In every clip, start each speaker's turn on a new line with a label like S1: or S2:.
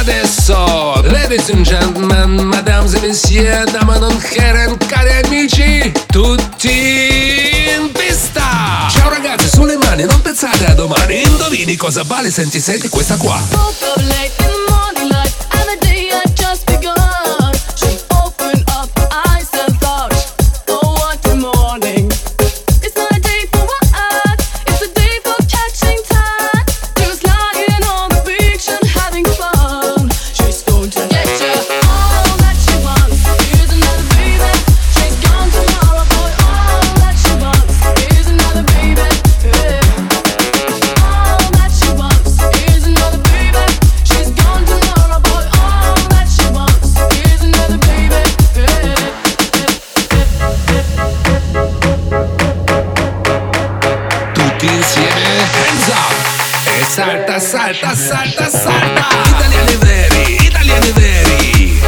S1: adesso. Ladies and gentlemen, madame e messieurs, dame non heren, cari amici Tutti in pista. Ciao ragazzi, sulle mani, non pensate a domani. Indovini cosa vale se ti senti questa qua.
S2: Salta, salta, salta, salta. Italian Very, Italian Very.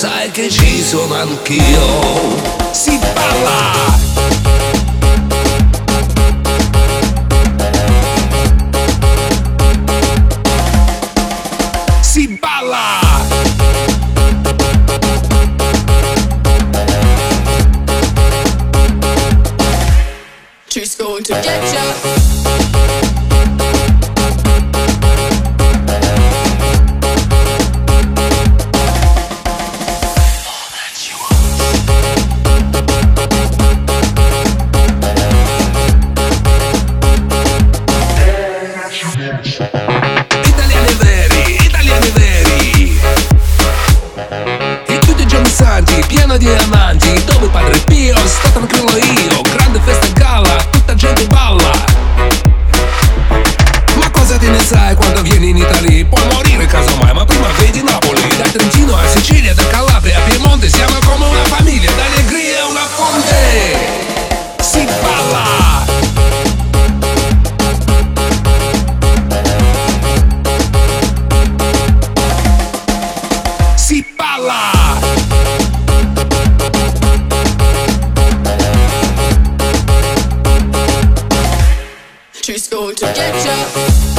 S2: sai che ci sono anch'io. Si balla! She's going to get
S1: ya. pieno di amanti Dove Padre Pio sto tranquillo io Grande
S2: festa store to get ya.